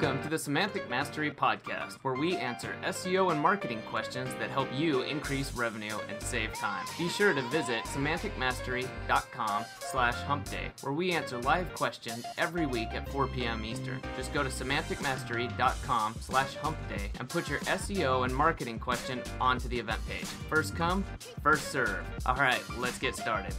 Welcome to the Semantic Mastery Podcast, where we answer SEO and marketing questions that help you increase revenue and save time. Be sure to visit semanticmastery.com slash humpday, where we answer live questions every week at 4 p.m. Eastern. Just go to semanticmastery.com slash humpday and put your SEO and marketing question onto the event page. First come, first serve. All right, let's get started.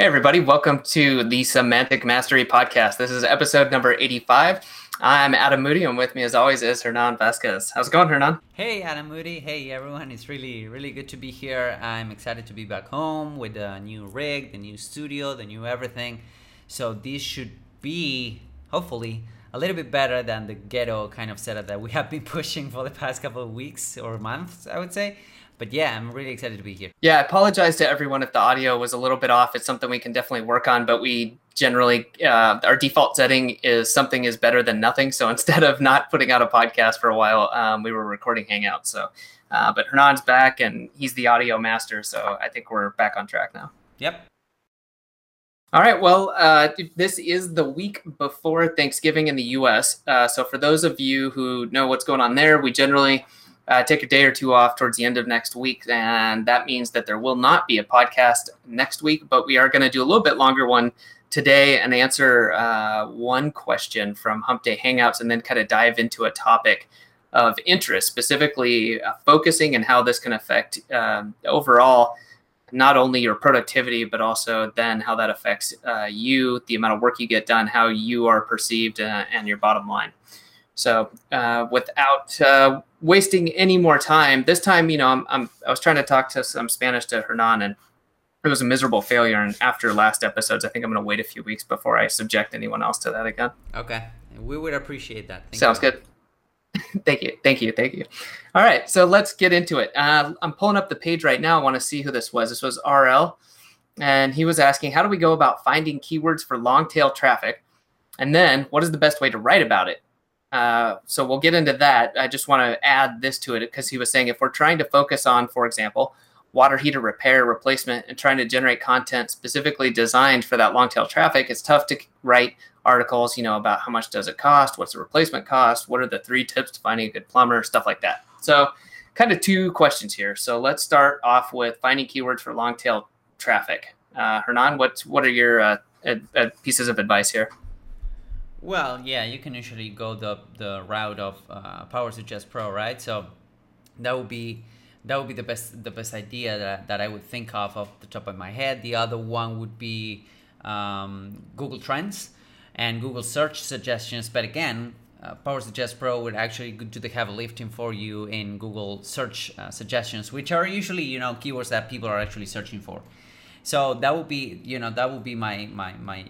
Hey, everybody, welcome to the Semantic Mastery Podcast. This is episode number 85. I'm Adam Moody, and with me, as always, is Hernan Vasquez. How's it going, Hernan? Hey, Adam Moody. Hey, everyone. It's really, really good to be here. I'm excited to be back home with the new rig, the new studio, the new everything. So, this should be, hopefully, a little bit better than the ghetto kind of setup that we have been pushing for the past couple of weeks or months, I would say but yeah, I'm really excited to be here. Yeah, I apologize to everyone if the audio was a little bit off. It's something we can definitely work on, but we generally uh, our default setting is something is better than nothing. So instead of not putting out a podcast for a while, um, we were recording Hangouts. So, uh, but Hernan's back and he's the audio master. So I think we're back on track now. Yep. All right. Well, uh, this is the week before Thanksgiving in the U.S. Uh, so for those of you who know what's going on there, we generally uh, take a day or two off towards the end of next week. And that means that there will not be a podcast next week, but we are going to do a little bit longer one today and answer uh, one question from Hump Day Hangouts and then kind of dive into a topic of interest, specifically uh, focusing and how this can affect um, overall not only your productivity, but also then how that affects uh, you, the amount of work you get done, how you are perceived, uh, and your bottom line. So, uh, without uh, wasting any more time, this time, you know, I'm, I'm, i was trying to talk to some Spanish to Hernan, and it was a miserable failure. And after last episodes, I think I'm going to wait a few weeks before I subject anyone else to that again. Okay, we would appreciate that. Thank Sounds you. good. thank you, thank you, thank you. All right, so let's get into it. Uh, I'm pulling up the page right now. I want to see who this was. This was RL, and he was asking, how do we go about finding keywords for long tail traffic? And then, what is the best way to write about it? Uh, so we'll get into that. I just want to add this to it because he was saying if we're trying to focus on, for example, water heater repair replacement and trying to generate content specifically designed for that long tail traffic, it's tough to write articles, you know, about how much does it cost, what's the replacement cost, what are the three tips to finding a good plumber, stuff like that. So, kind of two questions here. So let's start off with finding keywords for long tail traffic. Uh, Hernan, what what are your uh, ad, ad pieces of advice here? Well, yeah, you can usually go the the route of uh, Power Suggest Pro, right? So that would be that would be the best the best idea that, that I would think of off the top of my head. The other one would be um, Google Trends and Google Search suggestions. But again, uh, Power Suggest Pro would actually do the heavy lifting for you in Google Search uh, suggestions, which are usually you know keywords that people are actually searching for. So that would be you know that would be my my my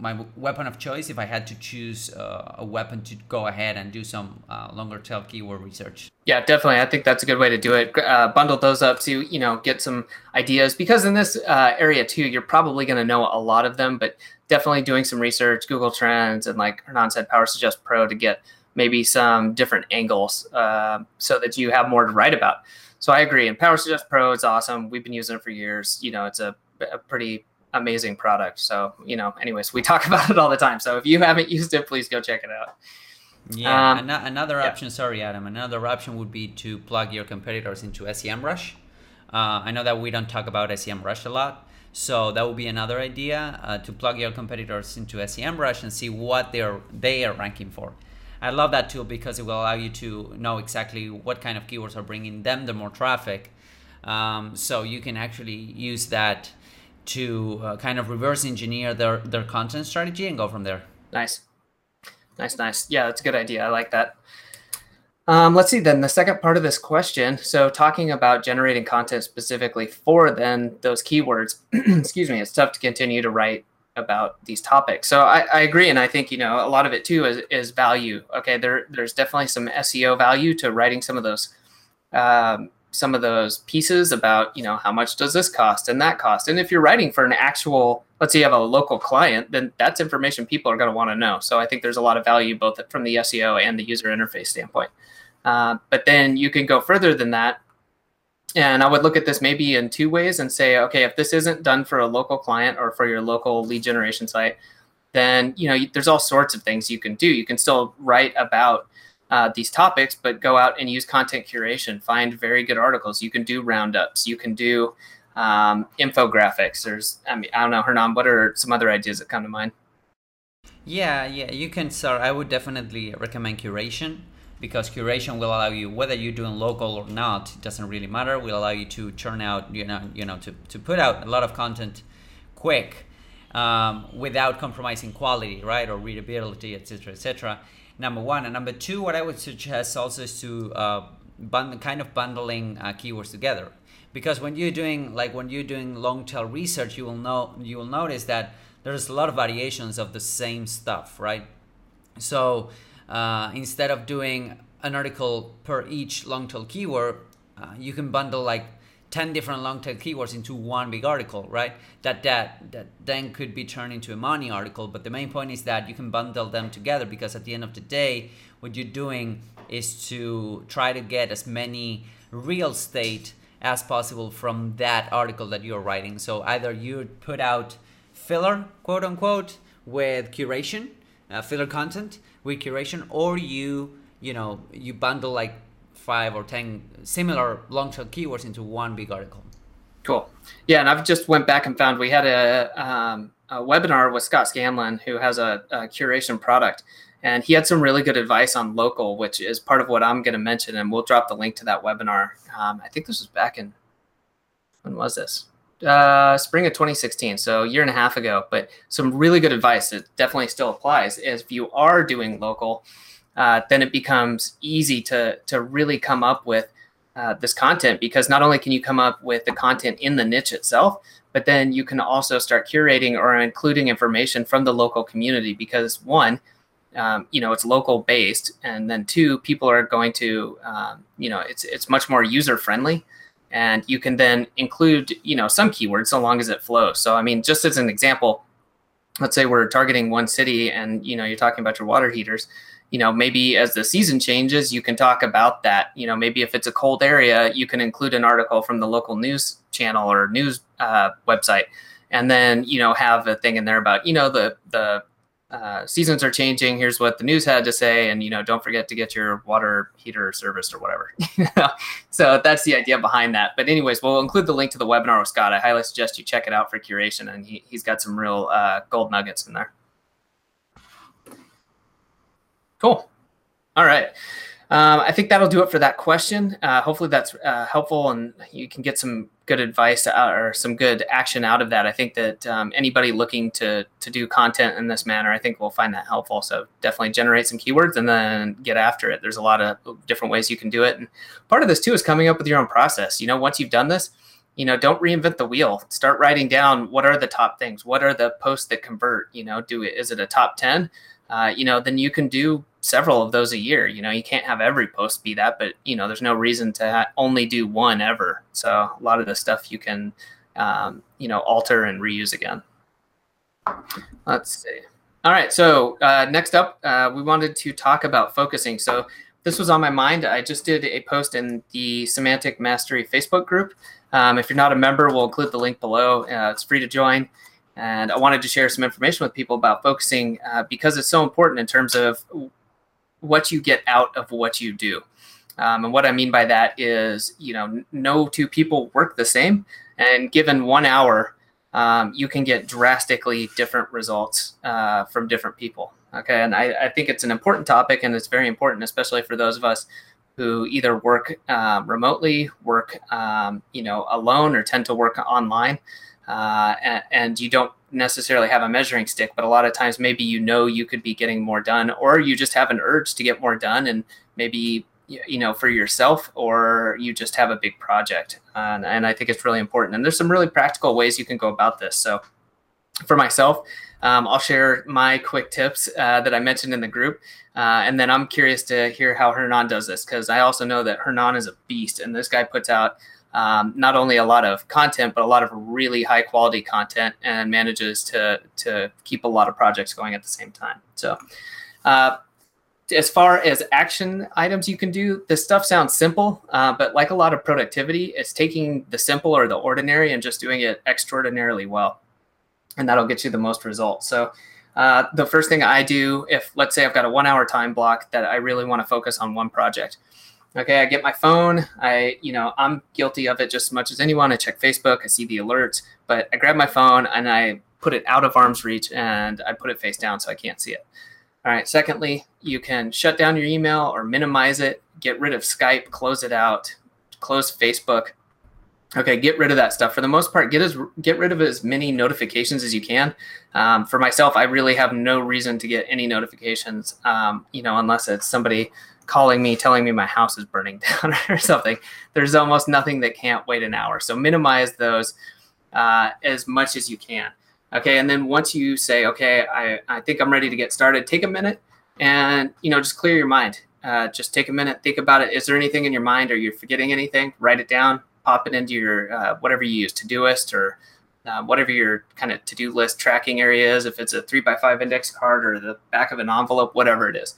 my weapon of choice if I had to choose uh, a weapon to go ahead and do some uh, longer tail keyword research. Yeah, definitely. I think that's a good way to do it. Uh, bundle those up to you know get some ideas because in this uh, area too, you're probably going to know a lot of them, but definitely doing some research, Google Trends, and like Hernan said, Power Suggest Pro to get maybe some different angles uh, so that you have more to write about. So I agree. And Power Suggest Pro is awesome. We've been using it for years. You know, it's a, a pretty amazing product. So, you know, anyways, we talk about it all the time. So if you haven't used it, please go check it out. Yeah, um, an- another yeah. option, sorry, Adam, another option would be to plug your competitors into SEMrush. Uh, I know that we don't talk about SEMrush a lot. So that would be another idea uh, to plug your competitors into SEMrush and see what they're they are ranking for. I love that tool because it will allow you to know exactly what kind of keywords are bringing them the more traffic. Um, so you can actually use that to uh, kind of reverse engineer their their content strategy and go from there. Nice, nice, nice. Yeah, that's a good idea. I like that. Um, let's see then the second part of this question. So talking about generating content specifically for then those keywords, excuse me, it's tough to continue to write about these topics. So I, I, agree, and I think you know a lot of it too is, is value. Okay, there there's definitely some SEO value to writing some of those um, some of those pieces about you know how much does this cost and that cost? And if you're writing for an actual let's say you have a local client then that's information people are going to want to know. So i think there's a lot of value both from the seo and the user interface standpoint. Uh, but then you can go further than that. And I would look at this maybe in two ways and say, okay, if this isn't done for a local client or for your local lead generation site, then you know there's all sorts of things you can do. You can still write about uh, these topics, but go out and use content curation. Find very good articles. You can do roundups. You can do um, infographics. There's, I mean, I don't know, Hernan. What are some other ideas that come to mind? Yeah, yeah, you can start. I would definitely recommend curation because curation will allow you whether you're doing local or not it doesn't really matter will allow you to churn out you know you know to, to put out a lot of content quick um, without compromising quality right or readability etc etc number one. And number two what i would suggest also is to uh, bund- kind of bundling uh, keywords together. Because when you're doing like when you're doing long tail research you will know you will notice that there's a lot of variations of the same stuff right? So uh, instead of doing an article per each long tail keyword, uh, you can bundle like 10 different long tail keywords into one big article, right? That, that, that then could be turned into a money article. But the main point is that you can bundle them together because at the end of the day, what you're doing is to try to get as many real estate as possible from that article that you're writing. So either you put out filler, quote unquote, with curation, uh, filler content, with curation or you you know you bundle like five or ten similar long tail keywords into one big article. Cool. Yeah and i've just went back and found we had a, um, a webinar with scott scanlon who has a, a, curation product and he had some really good advice on local which is part of what i'm going to mention and we'll drop the link to that webinar. Um, i think this was back in when was this? Uh, spring of 2016, so a year and a half ago. But some really good advice that definitely still applies is if you are doing local, uh, then it becomes easy to to really come up with uh, this content because not only can you come up with the content in the niche itself, but then you can also start curating or including information from the local community because one. Um, you know it's local based and then two people are going to um, you know it's it's much more user friendly and you can then include you know some keywords so long as it flows so i mean just as an example let's say we're targeting one city and you know you're talking about your water heaters you know maybe as the season changes you can talk about that you know maybe if it's a cold area you can include an article from the local news channel or news uh, website and then you know have a thing in there about you know the the uh, seasons are changing. Here's what the news had to say, and you know, don't forget to get your water heater serviced or whatever. so that's the idea behind that. But anyways, we'll include the link to the webinar with Scott. I highly suggest you check it out for curation, and he, he's got some real uh, gold nuggets in there. Cool. All right. Um, I think that'll do it for that question. Uh, hopefully that's uh, helpful and you can get some good advice or some good action out of that. I think that um, anybody looking to to do content in this manner, I think will find that helpful. So definitely generate some keywords and then get after it. There's a lot of different ways you can do it. And part of this too is coming up with your own process. You know, once you've done this, you know, don't reinvent the wheel. Start writing down what are the top things. What are the posts that convert? You know, do it. Is it a top ten? Uh, you know, then you can do several of those a year. You know, you can't have every post be that, but you know, there's no reason to ha- only do one ever. So a lot of the stuff you can, um, you know, alter and reuse again. Let's see. All right. So uh, next up, uh, we wanted to talk about focusing. So this was on my mind. I just did a post in the Semantic Mastery Facebook group. Um, if you're not a member, we'll include the link below. Uh, it's free to join. And I wanted to share some information with people about focusing uh, because it's so important in terms of what you get out of what you do. Um, and what I mean by that is, you know, no two people work the same. And given one hour, um, you can get drastically different results uh, from different people. Okay. And I, I, think it's an important topic and it's very important, especially for those of us who either work uh, remotely, work, um, you know, alone or tend to work online. Uh, and, and, you don't necessarily have a measuring stick, but a lot of times maybe you know you could be getting more done, or you just have an urge to get more done, and maybe you know for yourself, or you just have a big project. And, and I think it's really important. And there's some really practical ways you can go about this. So for myself, um, I'll share my quick tips uh, that I mentioned in the group. Uh, and then I'm curious to hear how Hernan does this because I also know that Hernan is a beast and this guy puts out um, not only a lot of content, but a lot of really high quality content and manages to, to keep a lot of projects going at the same time. So, uh, as far as action items you can do, this stuff sounds simple, uh, but like a lot of productivity, it's taking the simple or the ordinary and just doing it extraordinarily well. And that'll get you the most results. So, uh, the first thing I do, if let's say I've got a one hour time block that I really want to focus on one project, okay, I get my phone. I, you know, I'm guilty of it just as much as anyone. I check Facebook, I see the alerts, but I grab my phone and I put it out of arm's reach and I put it face down so I can't see it. All right. Secondly, you can shut down your email or minimize it, get rid of Skype, close it out, close Facebook. Okay, get rid of that stuff. For the most part, get as get rid of as many notifications as you can. Um, for myself, I really have no reason to get any notifications. Um, you know, unless it's somebody calling me, telling me my house is burning down or something. There's almost nothing that can't wait an hour. So minimize those uh, as much as you can. Okay, and then once you say, okay, I, I think I'm ready to get started, take a minute and you know just clear your mind. Uh, just take a minute, think about it. Is there anything in your mind? Are you forgetting anything? Write it down, pop it into your uh, whatever you use, Todoist or uh, whatever your kind of to-do list tracking area is. If it's a three by five index card or the back of an envelope, whatever it is,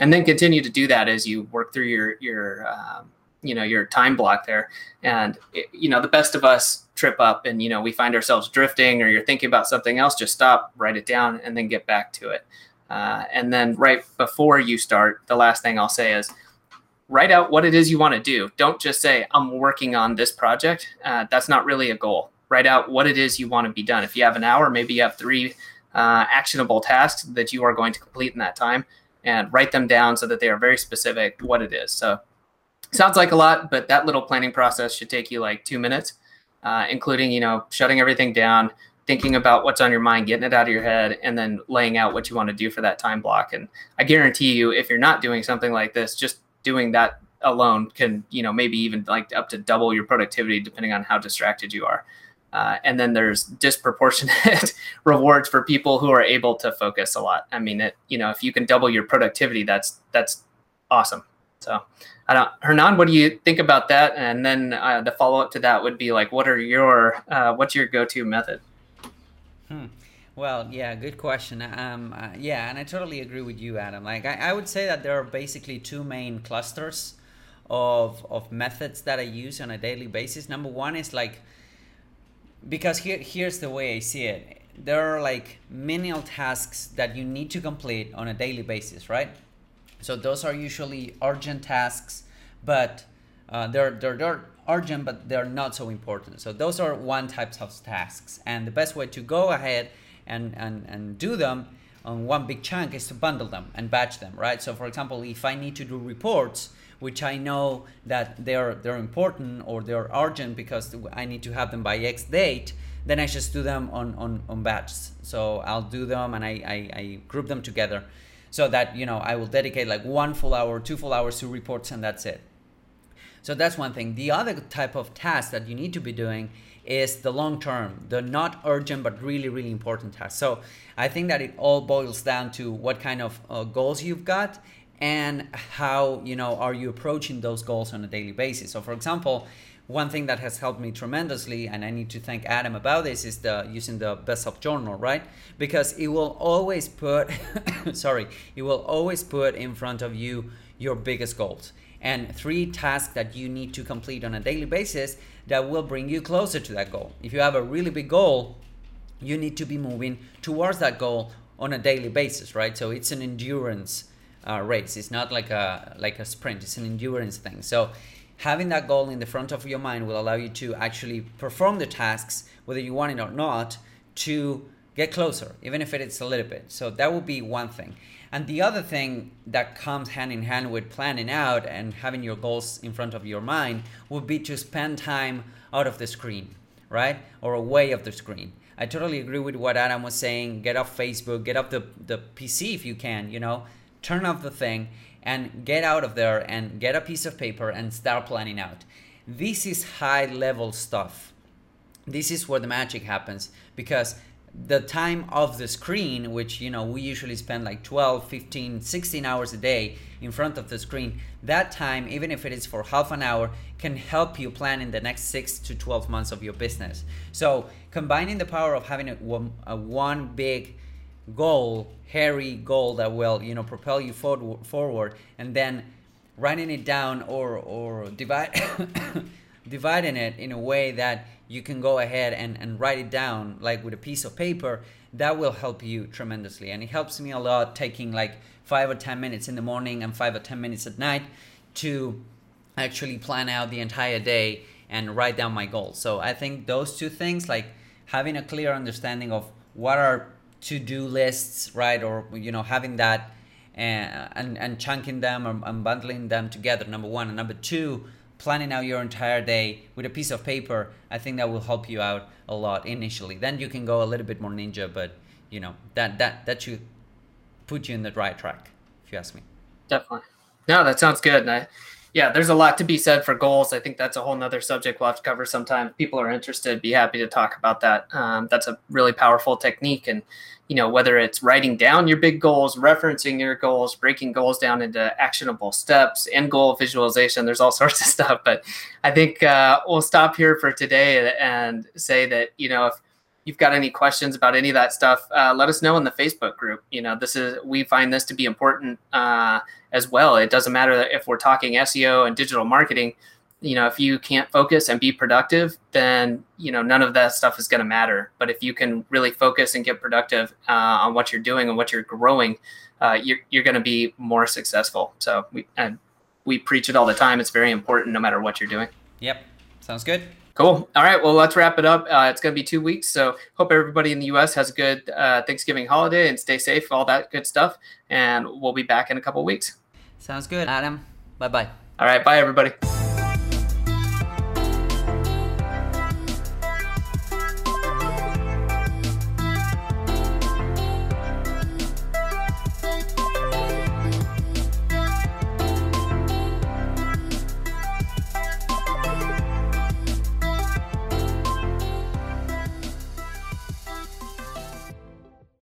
and then continue to do that as you work through your your um, you know your time block there and it, you know the best of us trip up and you know we find ourselves drifting or you're thinking about something else just stop write it down and then get back to it uh, and then right before you start the last thing i'll say is write out what it is you want to do. Don't just say i'm working on this project. Uh, that's not really a goal. Write out what it is you want to be done. If you have an hour maybe you have three uh, actionable tasks that you are going to complete in that time and write them down so that they are very specific what it is. So sounds like a lot, but that little planning process should take you like two minutes, uh, including you know shutting everything down, thinking about what's on your mind, getting it out of your head, and then laying out what you want to do for that time block. And I guarantee you, if you're not doing something like this, just doing that alone can you know maybe even like up to double your productivity depending on how distracted you are. Uh, and then there's disproportionate rewards for people who are able to focus a lot. I mean, it you know if you can double your productivity, that's that's awesome. So I don't, Hernan, what do you think about that? And then uh, the follow up to that would be like, what are your, uh, what's your go to method? Hmm. Well, yeah, good question. Um, uh, yeah, and I totally agree with you, Adam. Like, I, I would say that there are basically two main clusters of of methods that I use on a daily basis. Number one is like, because here here's the way I see it. There are like menial tasks that you need to complete on a daily basis, right? So those are usually urgent tasks, but uh, they're, they're, they're urgent, but they're not so important. So those are one types of tasks. And the best way to go ahead and, and, and do them on one big chunk is to bundle them and batch them, right? So for example, if I need to do reports, which I know that they're they're important or they're urgent because I need to have them by X date, then I just do them on on, on batches. So I'll do them and I, I, I group them together so that you know I will dedicate like one full hour, two full hours to reports, and that's it. So that's one thing. The other type of task that you need to be doing is the long term, the not urgent but really really important task. So I think that it all boils down to what kind of uh, goals you've got and how you know are you approaching those goals on a daily basis. So for example, one thing that has helped me tremendously, and I need to thank Adam about this, is the using the BestSelf Journal, right? Because it will always put, sorry, it will always put in front of you your biggest goals and three tasks that you need to complete on a daily basis that will bring you closer to that goal. If you have a really big goal, you need to be moving towards that goal on a daily basis, right? So it's an endurance uh, race. It's not like a like a sprint. It's an endurance thing. So having that goal in the front of your mind will allow you to actually perform the tasks, whether you want it or not, to get closer, even if it is a little bit. So that would be one thing. And the other thing that comes hand in hand with planning out and having your goals in front of your mind would be to spend time out of the screen, right? Or away of the screen. I totally agree with what Adam was saying. Get off Facebook, get off the, the PC if you can, you know, turn off the thing and get out of there and get a piece of paper and start planning out. This is high level stuff. This is where the magic happens because the time of the screen which you know we usually spend like 12 15 16 hours a day in front of the screen that time even if it is for half an hour can help you plan in the next 6 to 12 months of your business. So combining the power of having a, a one big goal, hairy goal that will you know propel you forward, forward, and then writing it down or or divide dividing it in a way that you can go ahead and, and write it down like with a piece of paper that will help you tremendously. And it helps me a lot taking like five or ten minutes in the morning and five or ten minutes at night to actually plan out the entire day and write down my goals. So i think those two things like having a clear understanding of what are to-do lists right or you know having that and uh, and, and chunking them and bundling them together number one. And number two planning out your entire day with a piece of paper i think that will help you out a lot initially. Then you can go a little bit more ninja but you know that that that should put you in the right track if you ask me. Definitely. No that sounds good. And I, yeah there's a lot to be said for goals. I think that's a whole nother subject we'll have to cover sometime. If people are interested be happy to talk about that. Um, that's a really powerful technique and you know whether it's writing down your big goals referencing your goals breaking goals down into actionable steps and goal visualization there's all sorts of stuff. But i think uh, we'll stop here for today and say that you know if you've got any questions about any of that stuff uh, let us know in the facebook group. You know this is we find this to be important uh, as well. It doesn't matter if we're talking seo and digital marketing you know if you can't focus and be productive then you know none of that stuff is going to matter. But if you can really focus and get productive uh, on what you're doing and what you're growing uh, you're, you're going to be more successful. So we and we preach it all the time. It's very important no matter what you're doing. Yep. Sounds good cool. All right. Well let's wrap it up. Uh, it's going to be two weeks so hope everybody in the us has a good uh, thanksgiving holiday and stay safe all that good stuff and we'll be back in a couple weeks. Sounds good adam. Bye bye all right. Bye everybody